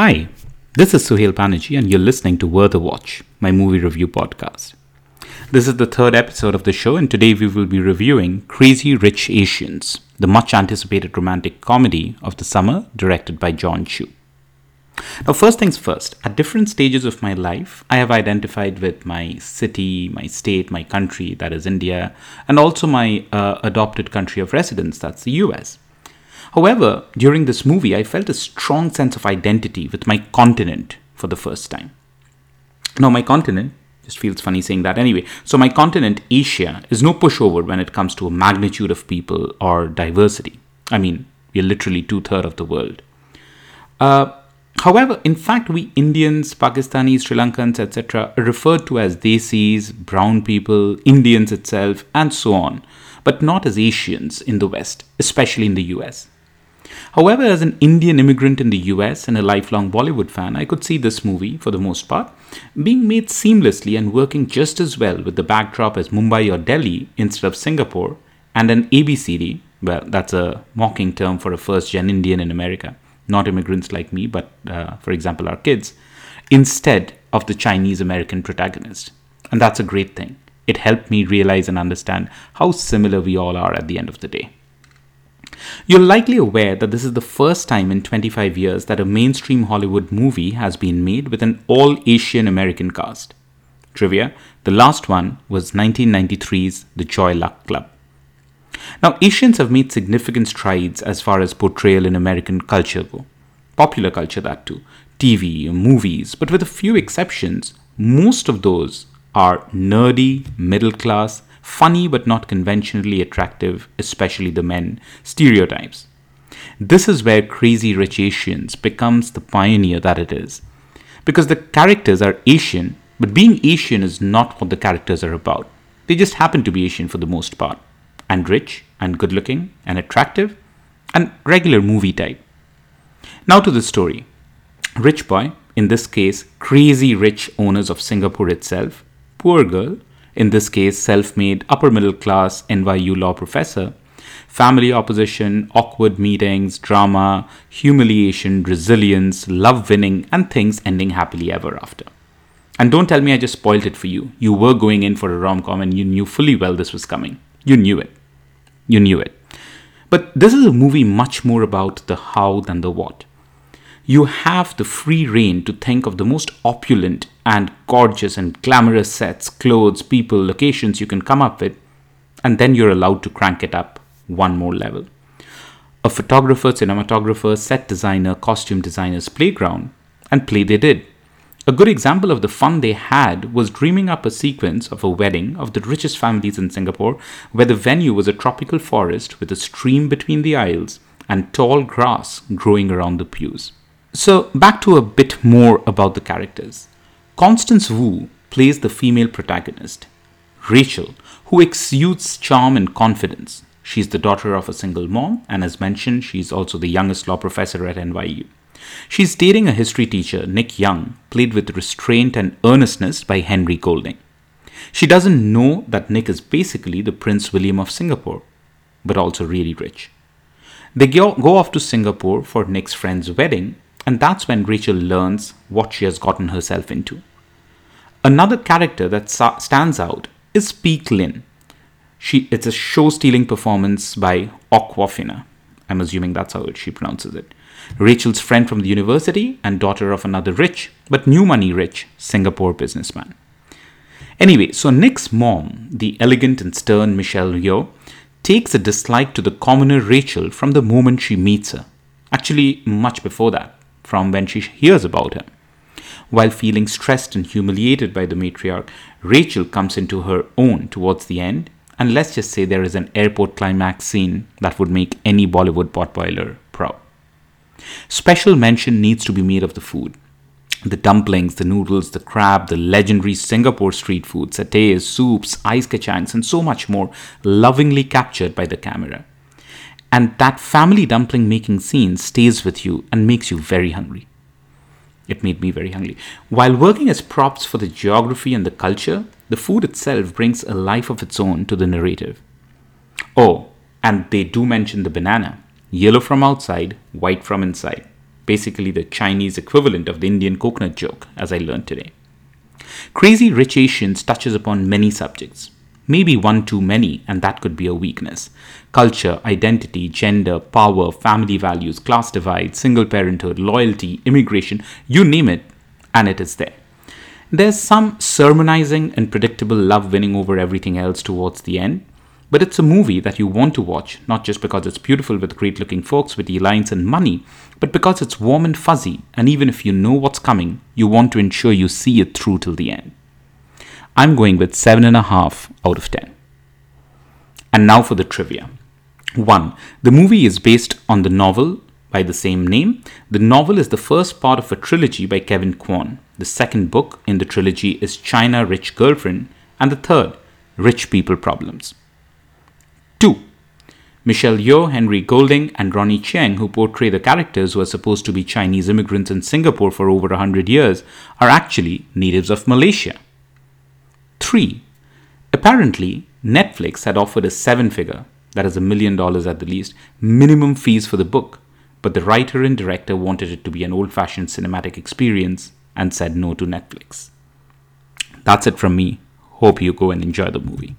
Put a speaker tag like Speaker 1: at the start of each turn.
Speaker 1: Hi, this is Suhail Banerjee, and you're listening to Worth a Watch, my movie review podcast. This is the third episode of the show, and today we will be reviewing Crazy Rich Asians, the much anticipated romantic comedy of the summer directed by Jon Chu. Now, first things first, at different stages of my life, I have identified with my city, my state, my country, that is India, and also my uh, adopted country of residence, that's the US. However, during this movie, I felt a strong sense of identity with my continent for the first time. Now, my continent just feels funny saying that anyway. So, my continent, Asia, is no pushover when it comes to a magnitude of people or diversity. I mean, we're literally two thirds of the world. Uh, however, in fact, we Indians, Pakistanis, Sri Lankans, etc., are referred to as Desis, brown people, Indians itself, and so on, but not as Asians in the West, especially in the US. However, as an Indian immigrant in the US and a lifelong Bollywood fan, I could see this movie, for the most part, being made seamlessly and working just as well with the backdrop as Mumbai or Delhi instead of Singapore, and an ABCD, well, that's a mocking term for a first gen Indian in America, not immigrants like me, but uh, for example, our kids, instead of the Chinese American protagonist. And that's a great thing. It helped me realize and understand how similar we all are at the end of the day. You're likely aware that this is the first time in 25 years that a mainstream Hollywood movie has been made with an all Asian American cast. Trivia the last one was 1993's The Joy Luck Club. Now, Asians have made significant strides as far as portrayal in American culture go. Popular culture, that too. TV, movies, but with a few exceptions, most of those are nerdy, middle class, funny but not conventionally attractive, especially the men, stereotypes. This is where Crazy Rich Asians becomes the pioneer that it is. Because the characters are Asian, but being Asian is not what the characters are about. They just happen to be Asian for the most part, and rich, and good looking, and attractive, and regular movie type. Now to the story. Rich boy, in this case, crazy rich owners of Singapore itself, poor girl, in this case, self made upper middle class NYU law professor, family opposition, awkward meetings, drama, humiliation, resilience, love winning, and things ending happily ever after. And don't tell me I just spoiled it for you. You were going in for a rom com and you knew fully well this was coming. You knew it. You knew it. But this is a movie much more about the how than the what you have the free reign to think of the most opulent and gorgeous and glamorous sets, clothes, people, locations you can come up with, and then you're allowed to crank it up one more level. A photographer, cinematographer, set designer, costume designer's playground, and play they did. A good example of the fun they had was dreaming up a sequence of a wedding of the richest families in Singapore, where the venue was a tropical forest with a stream between the aisles and tall grass growing around the pews. So, back to a bit more about the characters. Constance Wu plays the female protagonist, Rachel, who exudes charm and confidence. She's the daughter of a single mom, and as mentioned, she's also the youngest law professor at NYU. She's dating a history teacher, Nick Young, played with restraint and earnestness by Henry Golding. She doesn't know that Nick is basically the Prince William of Singapore, but also really rich. They go off to Singapore for Nick's friend's wedding, and that's when Rachel learns what she has gotten herself into. Another character that sa- stands out is Peik Lin. She, it's a show stealing performance by Awkwafina. I'm assuming that's how she pronounces it. Rachel's friend from the university and daughter of another rich, but new money rich, Singapore businessman. Anyway, so Nick's mom, the elegant and stern Michelle Yeoh, takes a dislike to the commoner Rachel from the moment she meets her. Actually, much before that from when she hears about him. While feeling stressed and humiliated by the matriarch, Rachel comes into her own towards the end, and let's just say there is an airport climax scene that would make any Bollywood potboiler proud. Special mention needs to be made of the food. The dumplings, the noodles, the crab, the legendary Singapore street food, satays, soups, ice kacangs, and so much more, lovingly captured by the camera. And that family dumpling making scene stays with you and makes you very hungry. It made me very hungry. While working as props for the geography and the culture, the food itself brings a life of its own to the narrative. Oh, and they do mention the banana yellow from outside, white from inside. basically the Chinese equivalent of the Indian coconut joke, as I learned today. Crazy Rich Asians touches upon many subjects, maybe one too many, and that could be a weakness. Culture, identity, gender, power, family values, class divide, single parenthood, loyalty, immigration, you name it, and it is there. There's some sermonizing and predictable love winning over everything else towards the end, but it's a movie that you want to watch, not just because it's beautiful with great looking folks, witty lines, and money, but because it's warm and fuzzy, and even if you know what's coming, you want to ensure you see it through till the end. I'm going with 7.5 out of 10. And now for the trivia. 1. The movie is based on the novel by the same name. The novel is the first part of a trilogy by Kevin Kwan. The second book in the trilogy is China Rich Girlfriend, and the third, Rich People Problems. 2. Michelle Yeoh, Henry Golding, and Ronnie Chieng, who portray the characters who are supposed to be Chinese immigrants in Singapore for over 100 years, are actually natives of Malaysia. 3. Apparently, Netflix had offered a seven figure, that is a million dollars at the least, minimum fees for the book, but the writer and director wanted it to be an old fashioned cinematic experience and said no to Netflix. That's it from me. Hope you go and enjoy the movie.